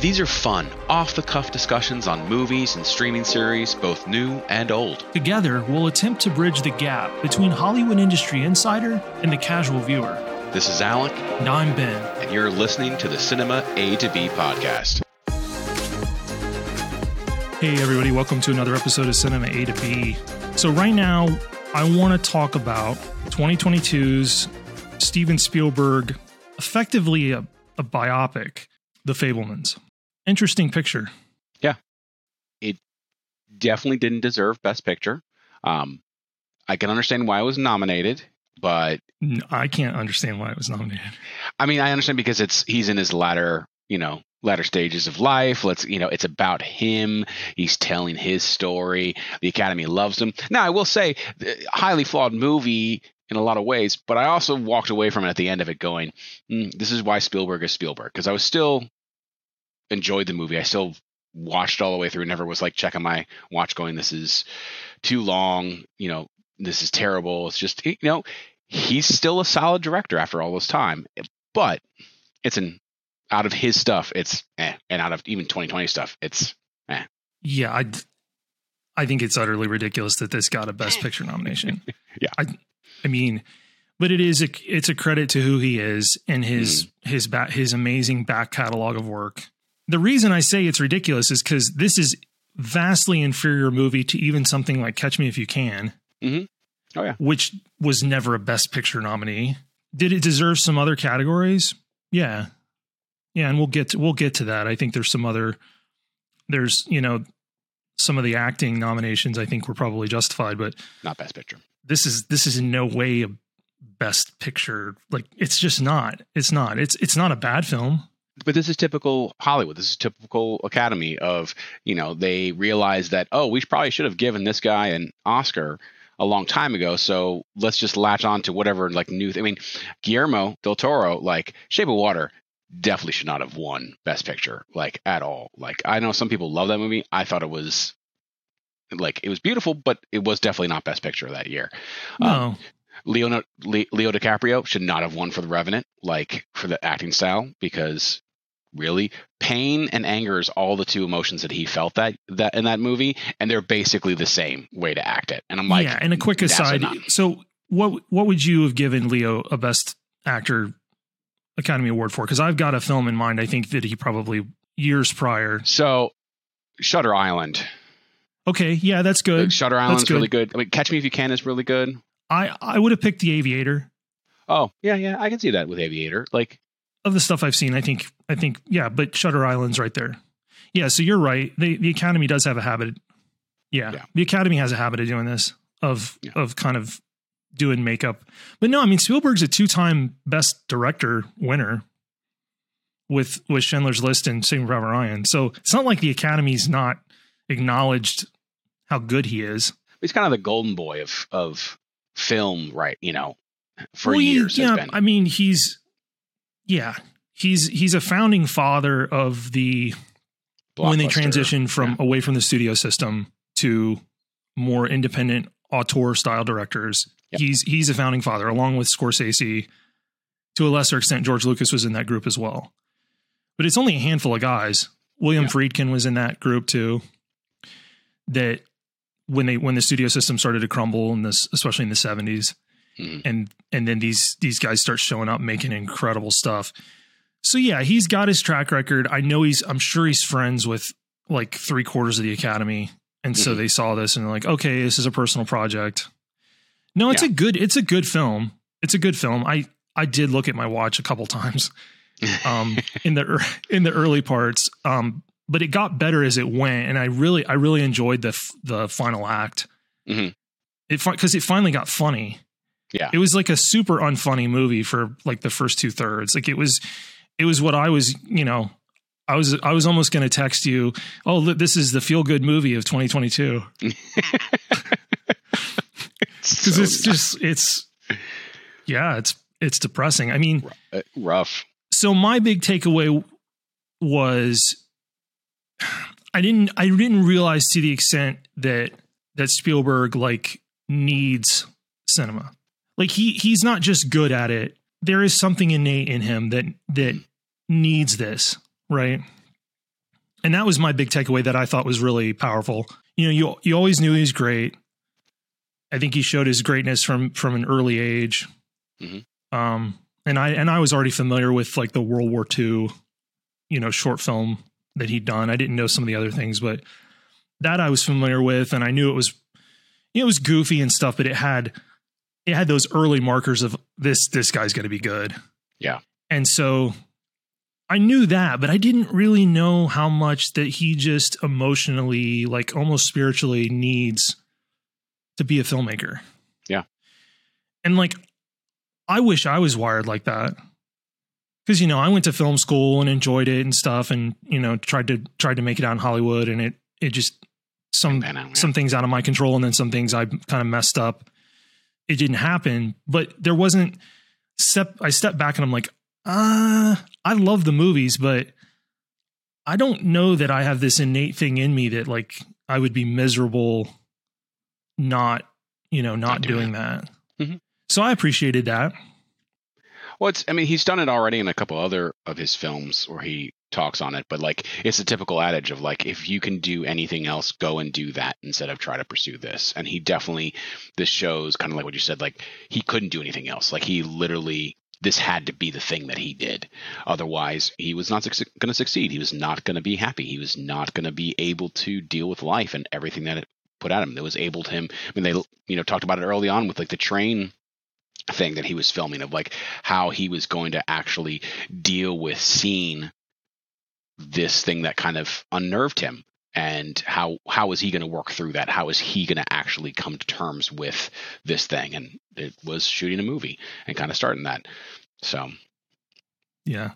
These are fun, off the cuff discussions on movies and streaming series, both new and old. Together, we'll attempt to bridge the gap between Hollywood industry insider and the casual viewer. This is Alec, And I'm Ben. and you're listening to the Cinema A to B podcast. Hey, everybody, welcome to another episode of Cinema A to B. So, right now, I want to talk about 2022's Steven Spielberg, effectively a, a biopic, The Fabelmans. Interesting picture. Yeah, it definitely didn't deserve Best Picture. Um, I can understand why it was nominated, but I can't understand why it was nominated. I mean, I understand because it's he's in his latter, you know, latter stages of life. Let's, you know, it's about him. He's telling his story. The Academy loves him. Now, I will say, highly flawed movie in a lot of ways, but I also walked away from it at the end of it going, mm, "This is why Spielberg is Spielberg," because I was still enjoyed the movie. I still watched all the way through. Never was like checking my watch, going, "This is too long." You know, this is terrible. It's just, you know, he's still a solid director after all this time, but it's an out of his stuff, it's eh, and out of even 2020 stuff, it's Yeah, I, I think it's utterly ridiculous that this got a Best Picture nomination. Yeah. I, I mean, but it is a it's a credit to who he is and his his back his amazing back catalog of work. The reason I say it's ridiculous is because this is vastly inferior movie to even something like Catch Me If You Can, mm-hmm. Oh, yeah. which was never a Best Picture nominee. Did it deserve some other categories? Yeah, yeah, and we'll get to, we'll get to that. I think there's some other there's you know some of the acting nominations I think were probably justified, but not best picture. this is this is in no way a best picture. Like it's just not. It's not. It's it's not a bad film. But this is typical Hollywood. This is typical Academy of you know they realize that oh we probably should have given this guy an Oscar a long time ago. So let's just latch on to whatever like new. I mean, Guillermo del Toro like Shape of Water definitely should not have won Best Picture like at all. Like I know some people love that movie. I thought it was like it was beautiful, but it was definitely not Best Picture that year. Um, No. Leo Le- Leo DiCaprio should not have won for The Revenant, like for the acting style, because really pain and anger is all the two emotions that he felt that that in that movie, and they're basically the same way to act it. And I'm like, yeah, and a quick aside. so what what would you have given Leo a best actor Academy Award for? Because I've got a film in mind. I think that he probably years prior. So Shutter Island, Okay, yeah, that's good. Shutter Island's good. really good. I mean, Catch Me If You Can is really good. I I would have picked The Aviator. Oh yeah, yeah, I can see that with Aviator. Like, Of the stuff I've seen, I think I think yeah, but Shutter Island's right there. Yeah, so you're right. The the Academy does have a habit. Yeah, Yeah. the Academy has a habit of doing this of Yeah. of kind of doing makeup. But no, I mean Spielberg's a two time Best Director winner with with Schindler's List and Saving Private Ryan. So it's not like the Academy's not acknowledged how good he is. he's kind of the golden boy of of film, right? You know, for Well, he- years has yeah, been. I mean he's yeah he's he's a founding father of the when they transition from Yeah. away from the studio system to more independent auteur style directors. Yep. He's he's a founding father along with Scorsese. To a lesser extent, George Lucas was in that group as well. But it's only a handful of guys. William Yeah. Friedkin was in that group too. That when they when the studio system started to crumble in this, especially in the seventies, Mhm. and and then these these guys start showing up making incredible stuff. So yeah, he's got his track record. I know he's I'm sure he's friends with like three quarters of the academy. And so Mhm. they saw this and they're like, okay, this is a personal project. No, it's Yeah. a good it's a good film. It's a good film. I I did look at my watch a couple times um in the in the early parts. Um but it got better as it went and I really I really enjoyed the the final act. Mhm. It cuz it finally got funny. Yeah. It was like a super unfunny movie for like the first two thirds. Like it was it was what I was, you know, I was I was almost going to text you, "Oh, this is the feel good movie of 2022." Cuz So it's just it's yeah, it's it's depressing. I mean, uh, rough. so my big takeaway was I didn't I didn't realize to the extent that that Spielberg like needs cinema. Like he he's not just good at it. There is something innate in him that that needs this, right? and that was my big takeaway that I thought was really powerful. You know, you you always knew he was great. I think he showed his greatness from from an early age. Mhm. Um, and I and I was already familiar with like the World War II, you know, short film that he'd done. I didn't know some of the other things, but that I was familiar with, and I knew it was, you know, it was goofy and stuff, but it had it had those early markers of this this guy's going to be good. Yeah. and so I knew that, but I didn't really know how much that he just emotionally, like almost spiritually, needs to be a filmmaker. Yeah. and like I wish I was wired like that. Cause you know, I went to film school and enjoyed it and stuff and, you know, tried to tried to make it out in Hollywood and it it just some out, yeah. some things out of my control and then some things I kind of messed up. It didn't happen, but there wasn't step I stepped back and I'm like, uh, I love the movies, but I don't know that I have this innate thing in me that like I would be miserable not, you know, not Not doing doing that. Mhm. So I appreciated that. Well, it's, I mean, he's done it already in a couple other of his films where he talks on it, but like it's a typical adage of like, if you can do anything else, go and do that instead of try to pursue this. And he definitely, this shows kind of like what you said, like he couldn't do anything else. Like he literally, this had to be the thing that he did. Otherwise, he was not suc going to succeed. He was not going to be happy. He was not going to be able to deal with life and everything that it put at him. That was able to him. I mean, they, you know, talked about it early on with like the train thing that he was filming of like how he was going to actually deal with seeing this thing that kind of unnerved him and how how is he going to work through that how is he going to actually come to terms with this thing and it was shooting a movie and kind of starting that so Yeah.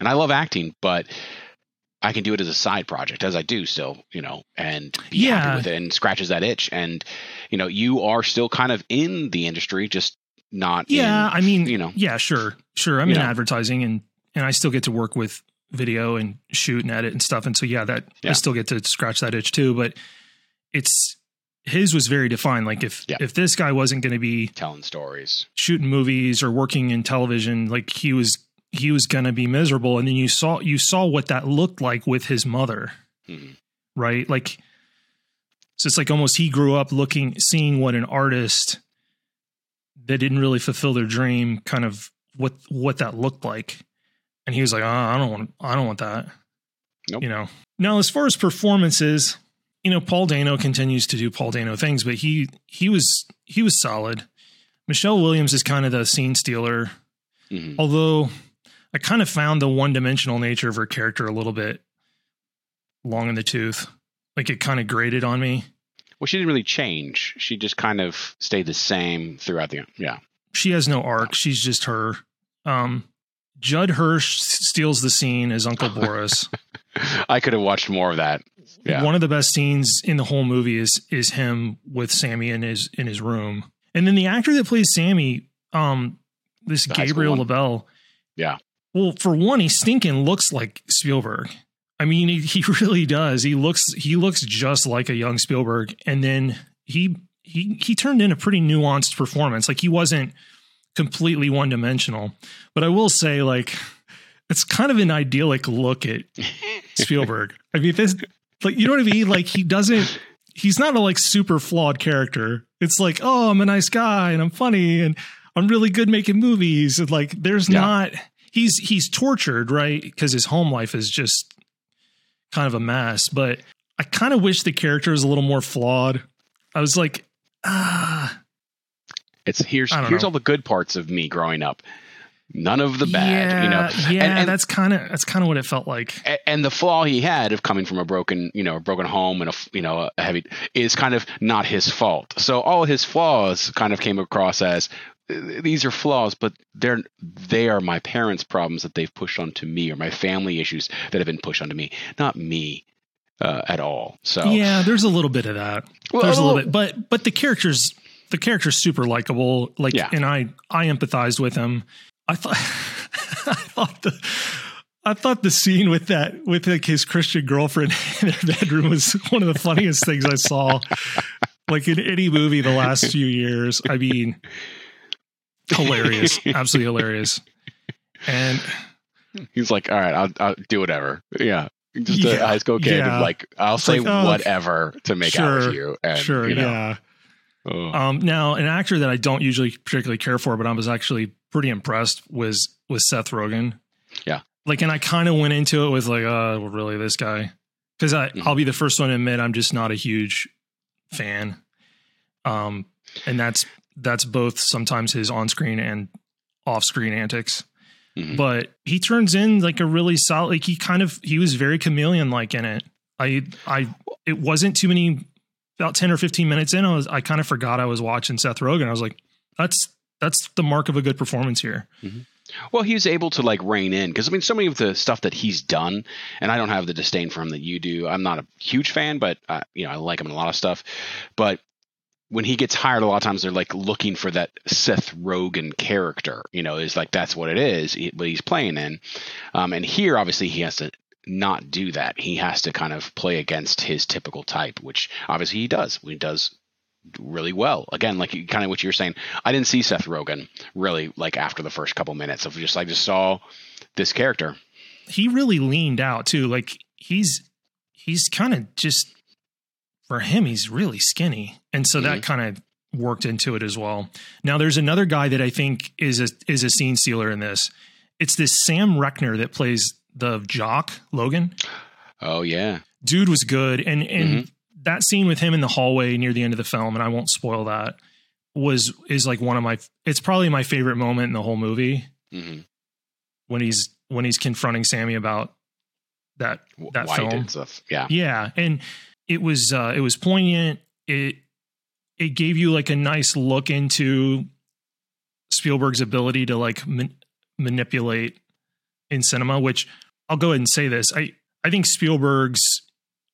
and i love acting but i can do it as a side project as i do still you know and be Yeah. happy with it and scratches that itch and you know you are still kind of in the industry just not Yeah. in, I mean, you know yeah, sure. Sure. I'm in know. advertising and, and I still get to work with video and shoot and edit and stuff. And so, yeah, that I still get to scratch that itch too, but it's, his was very defined. Like if, Yeah. if this guy wasn't going to be telling stories shooting movies or working in television, like he was, he was going to be miserable. And then you saw, you saw what that looked like with his mother. Mhm. right? Like, so it's like almost he grew up looking, seeing what an artist that didn't really fulfill their dream, kind of what what that looked like, and he was like, oh, I don't want, I don't want that. Nope. You know. Now, as far as performances, you know, Paul Dano continues to do Paul Dano things, but he he was he was solid. Michelle Williams is kind of the scene stealer, Mhm. although I kind of found the one dimensional nature of her character a little bit long in the tooth. Like it kind of grated on me. Well, she didn't really change. She just kind of stayed the same throughout the. Yeah. She has no arc. She's just her. Um, Judd Hirsch steals the scene as Uncle Boris. I could have watched more of that. Yeah. One of the best scenes in the whole movie is is him with Sammy in his in his room, and then the actor that plays Sammy, um, this The Gabriel? LaBelle. Yeah. Well, for one, he stinking looks like Spielberg. I mean, he, he really does. He looks he looks just like a young Spielberg, and then he he he turned in a pretty nuanced performance. Like he wasn't completely one dimensional. But I will say, like, it's kind of an idyllic look at Spielberg. I mean, this like you know what I mean? Like he doesn't he's not a like super flawed character. It's like, oh, I'm a nice guy and I'm funny and I'm really good making movies. And like there's Yeah. not he's he's tortured, right? Because his home life is just kind of a mess. But I kind of wish the character was a little more flawed. I was like, ah, It's here's here's know. all the good parts of me growing up. None of the bad, you know. Yeah, yeah, And- and- that's kind of that's kind of what it felt like. A- And the flaw he had of coming from a broken, you know, a broken home and a, you know, a heavy is kind of not his fault. So all his flaws kind of came across as uh, these are flaws, but they're they are my parents' problems that they've pushed onto me or my family issues that have been pushed onto me, not me uh, at all. So Yeah, there's a little bit of that. Well, there's a little well- bit, but but the character's the character's super likable. Like, Yeah. and I I empathized with him. I thought I thought the I thought the scene with that with like his Christian girlfriend in their bedroom was one of the funniest things I saw. Like in any movie the last few years. I mean, hilarious, absolutely hilarious. And he's like, all right, I'll, I'll do whatever. Yeah, just a high school kid. yeah. Like I'll say like, oh, whatever to make out sure, with you. And, sure, you know, yeah. Oh. Um, now, an actor that I don't usually particularly care for, but I was actually pretty impressed was was Seth Rogen. Yeah. like, and I kind of went into it with like, uh, well, really, this guy? Because I Mhm. I'll be the first one to admit I'm just not a huge fan. Um, and that's that's both sometimes his on screen and off screen antics. Mhm. But he turns in like a really solid. Like he kind of he was very chameleon like in it. I I it wasn't too many about 10 or 15 minutes in, I was I kind of forgot I was watching Seth Rogen. I was like, that's that's the mark of a good performance here. Well, he was able to like rein in because I mean, so many of the stuff that he's done, and I don't have the disdain for him that you do. I'm not a huge fan, but uh, you know, I like him in a lot of stuff. But when he gets hired, a lot of times they're like looking for that Seth Rogen character. You know, is like that's what it is, what he's playing in. Um, and here, obviously, he has to not do that. He has to kind of play against his typical type, which obviously he does. He does really well. Again, like kind of what you were saying, I didn't see Seth Rogen really like after the first couple minutes of just I just saw this character. He really leaned out too. Like he's he's kind of just for him, he's really skinny. And so that mm-hmm. kind of worked into it as well. Now there's another guy that I think is a is a scene stealer in this. It's this Sam Rechner that plays the jock, Logan. Oh yeah, dude was good. And and that scene with him in the hallway near the end of the film and i won't spoil that was is like one of my it's probably my favorite moment in the whole movie. Hmm when he's when he's confronting sammy about that that White film. stuff. Yeah, yeah. And it was uh it was poignant. It it gave you like a nice look into spielberg's ability to like man- manipulate in cinema which i'll go ahead and say this i i think spielberg's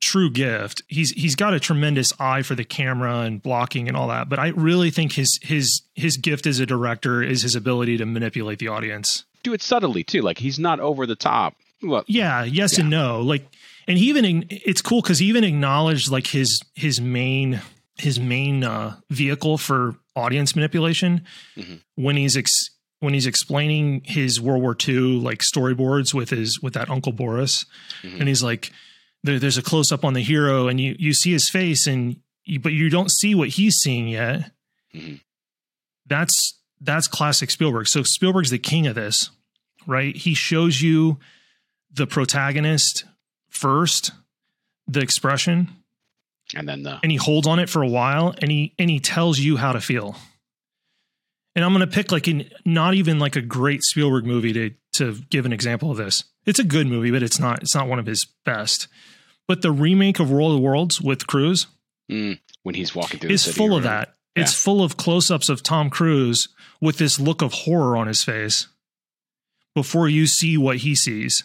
true gift he's he's got a tremendous eye for the camera and blocking and all that but i really think his his his gift as a director is his ability to manipulate the audience do it subtly too. Like he's not over the top. Well, yeah yes and no like and he even it's cool because he even acknowledged like his his main his main uh vehicle for audience manipulation Mhm. when he's ex when he's explaining his world war ii like storyboards with his with that uncle boris Mhm. and he's like there, there's a close up on the hero and you you see his face and you, but you don't see what he's seeing yet Mhm. that's that's classic spielberg so spielberg's the king of this right he shows you the protagonist first the expression and then the and he holds on it for a while and he and he tells you how to feel and i'm going to pick like an not even like a great spielberg movie to to give an example of this. It's a good movie but it's not it's not one of his best. But the remake of world of worlds with Cruise mm, when he's walking through is the city full of that. it's full of close-ups of tom cruise with this look of horror on his face before you see what he sees.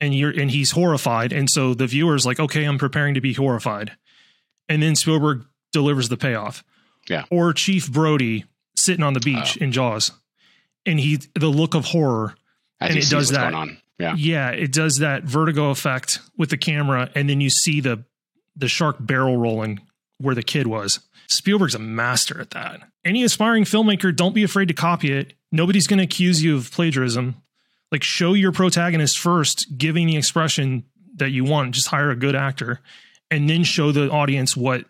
And you're and he's horrified and so the viewer's like okay i'm preparing to be horrified. And then spielberg delivers the payoff. Yeah. or chief brody sitting on the beach in jaws and he the look of horror As and it does that. going on. Yeah, yeah it does that vertigo effect with the camera and then you see the the shark barrel rolling where the kid was. Spielberg's a master at that. Any aspiring filmmaker don't be afraid to copy it. Nobody's going to accuse you of plagiarism. Like show your protagonist first giving the expression that you want just hire a good actor and then show the audience what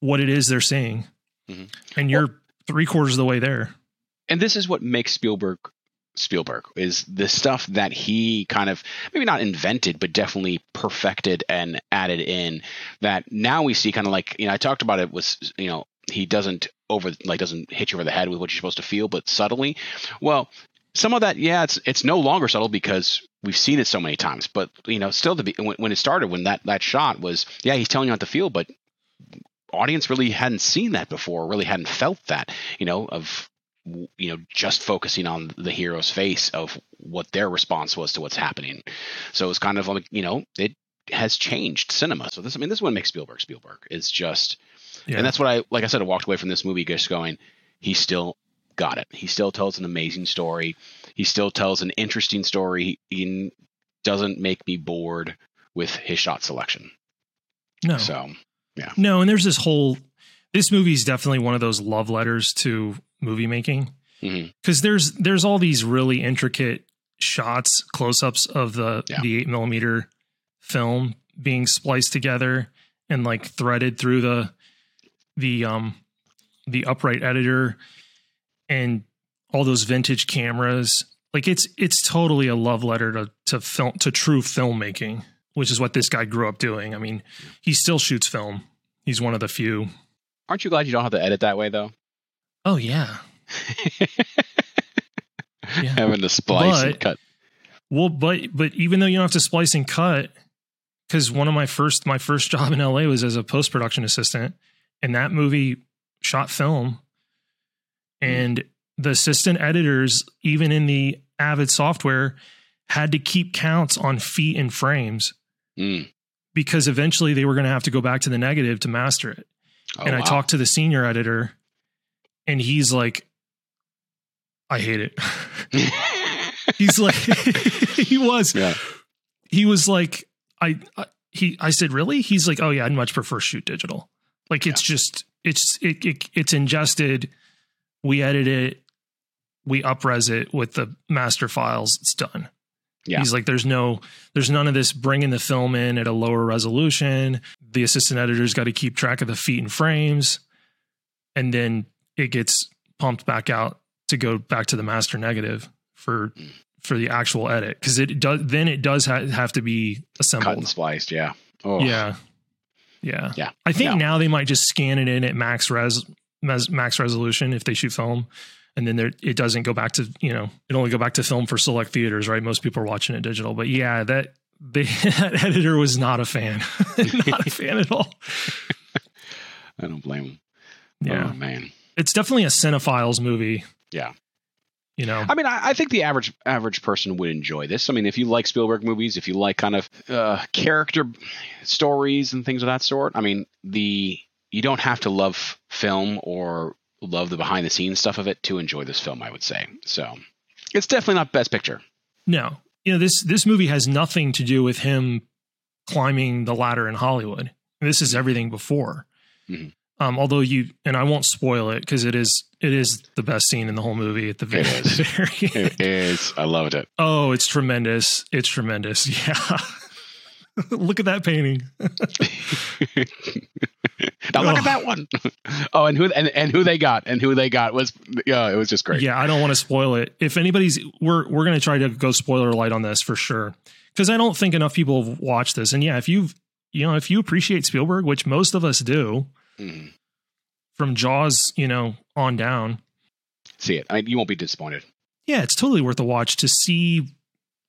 what it is they're seeing. Mhm. and you're three quarters of the way there. And this is what makes Spielberg Spielberg is the stuff that he kind of maybe not invented but definitely perfected and added in that now we see kind of like you know I talked about it was you know he doesn't over like doesn't hit you over the head with what you're supposed to feel but subtly. Well some of that yeah it's it's no longer subtle because we've seen it so many times but you know still to be when, when it started when that that shot was yeah he's telling you how to feel but audience really hadn't seen that before really hadn't felt that you know of you know just focusing on the hero's face of what their response was to what's happening. So it's kind of like you know it has changed cinema. So this i mean this is what makes spielberg spielberg. It's just yeah. and that's what i like i said i walked away from this movie just going he still got it. He still tells an amazing story. He still tells an interesting story. He doesn't make me bored with his shot selection. No. So No, and there's this whole this movie is definitely one of those love letters to movie making because there's there's all these really intricate shots, close ups of the Yeah. the eight millimeter film being spliced together and like threaded through the the um the upright editor and all those vintage cameras. Like it's it's totally a love letter to to film to true filmmaking, which is what this guy grew up doing. I mean, he still shoots film. He's one of the few. Aren't you glad you don't have to edit that way though? Oh yeah. Yeah. Having to splice and cut. Well, but but even though you don't have to splice and cut, because one of my first my first job in LA was as a post production assistant, and that movie shot film, hmm. and the assistant editors, even in the Avid software, had to keep counts on feet and frames Mm. because eventually they were going to have to go back to the negative to master it. Oh, and I wow. talked to the senior editor, and he's like, "I hate it." he's like, he was yeah. he was like I, I he I said really he's like oh yeah I'd much prefer shoot digital like it's just it's it, it it's ingested we edit it we upres it with the master files it's done Yeah. he's like there's no there's none of this bringing the film in at a lower resolution the assistant editor's got to keep track of the feet and frames and then it gets pumped back out to go back to the master negative for Mm. for the actual edit because it does then it does ha- have to be Cut and assembled spliced. Yeah. Oh. yeah yeah Yeah. i think No. now they might just scan it in at max res max resolution if they shoot film and then there it doesn't go back to you know it only go back to film for select theaters right most people are watching it digital but yeah that that editor was not a fan not a fan at all I don't blame him. yeah Oh, man. it's definitely a cinephiles movie Yeah. you know I mean, I, I think the average average person would enjoy this. I mean, if you like Spielberg movies, if you like kind of uh, character stories and things of that sort, I mean, the you don't have to love film or love the behind the scenes stuff of it to enjoy this film. I would say so. It's definitely not Best Picture. No, you know this this movie has nothing to do with him climbing the ladder in Hollywood. This is everything before. Mhm. Um, although you and I won't spoil it because it is it is the best scene in the whole movie at the very, It is. the very end. It is. I loved it. Oh, it's tremendous! It's tremendous. Yeah. Look at that painting. now look Oh. at that one. oh, and who and, and who they got and who they got was yeah, it was just great. Yeah, I don't want to spoil it. If anybody's, we're we're going to try to go spoiler light on this for sure because I don't think enough people have watched this. And yeah, if you've you know if you appreciate Spielberg, which most of us do, Mhm. from Jaws, you know, on down, See it. I, you won't be disappointed. yeah, it's totally worth a watch to see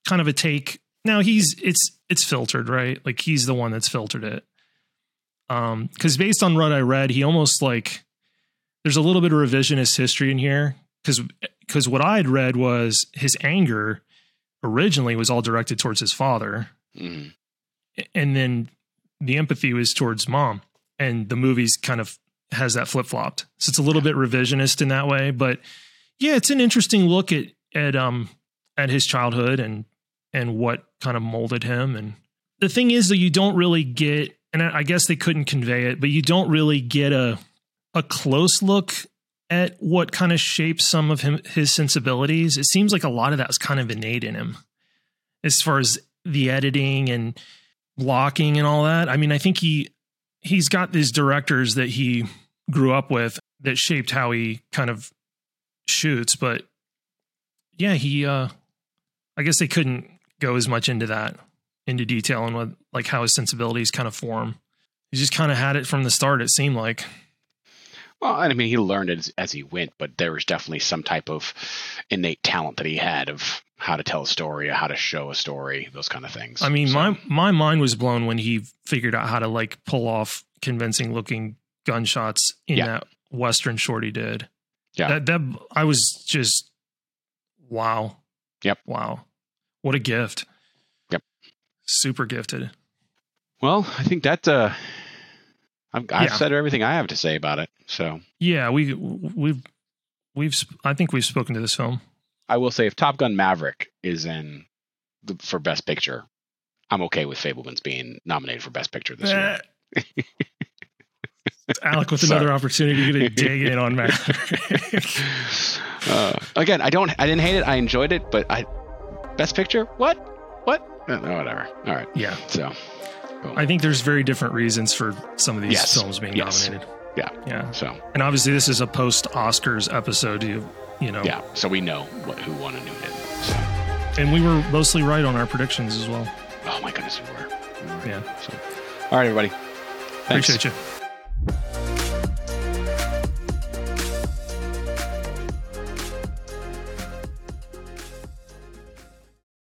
kind of a take. Now he's it's it's filtered, right? Like he's the one that's filtered it. Um, because based on what I read, he almost like there's a little bit of revisionist history in here. Because because what I had read was his anger originally was all directed towards his father, Mhm. and then the empathy was towards mom. And the movie's kind of has that flip flopped. So it's a little bit revisionist in that way. But yeah, it's an interesting look at at um at his childhood and and what kind of molded him. And the thing is that you don't really get and I guess they couldn't convey it, but you don't really get a a close look at what kind of shapes some of him his sensibilities. It seems like a lot of that was kind of innate in him as far as the editing and blocking and all that. I mean, I think he he's got these directors that he grew up with that shaped how he kind of shoots, but yeah, he uh I guess they couldn't go as much into that into detail and what like how his sensibilities kind of form. He just kind of had it from the start, it seemed like. Well, I mean, he learned it as, as he went, but there was definitely some type of innate talent that he had of how to tell a story, or how to show a story, those kind of things. I mean, So, my my mind was blown when he figured out how to like pull off convincing looking gunshots in Yeah. that western short he did. Yeah. That that I was just wow. Yep. Wow. What a gift. Super gifted. well, I think that uh, I've, I've Yeah. said everything I have to say about it. So Yeah, we we've we've I think we've spoken to this film. I will say, if Top Gun Maverick is in the, for Best Picture, I'm okay with Fabelmans being nominated for Best Picture this year. Eh. Alec with Sorry. another opportunity to dig in on Matt. uh, again, I don't, I didn't hate it. I enjoyed it, but I, Best Picture? What? Uh, whatever. All right. Yeah. So. I think there's very different reasons for some of these Yes. films being Yes. nominated. Yeah. Yeah. So And obviously, this is a post Oscars episode. You, you know. yeah. So we know what, who won and who didn't. So. And we were mostly right on our predictions as well. Oh my goodness, we were. We were. Yeah. So. All right, everybody. Thanks. Appreciate you.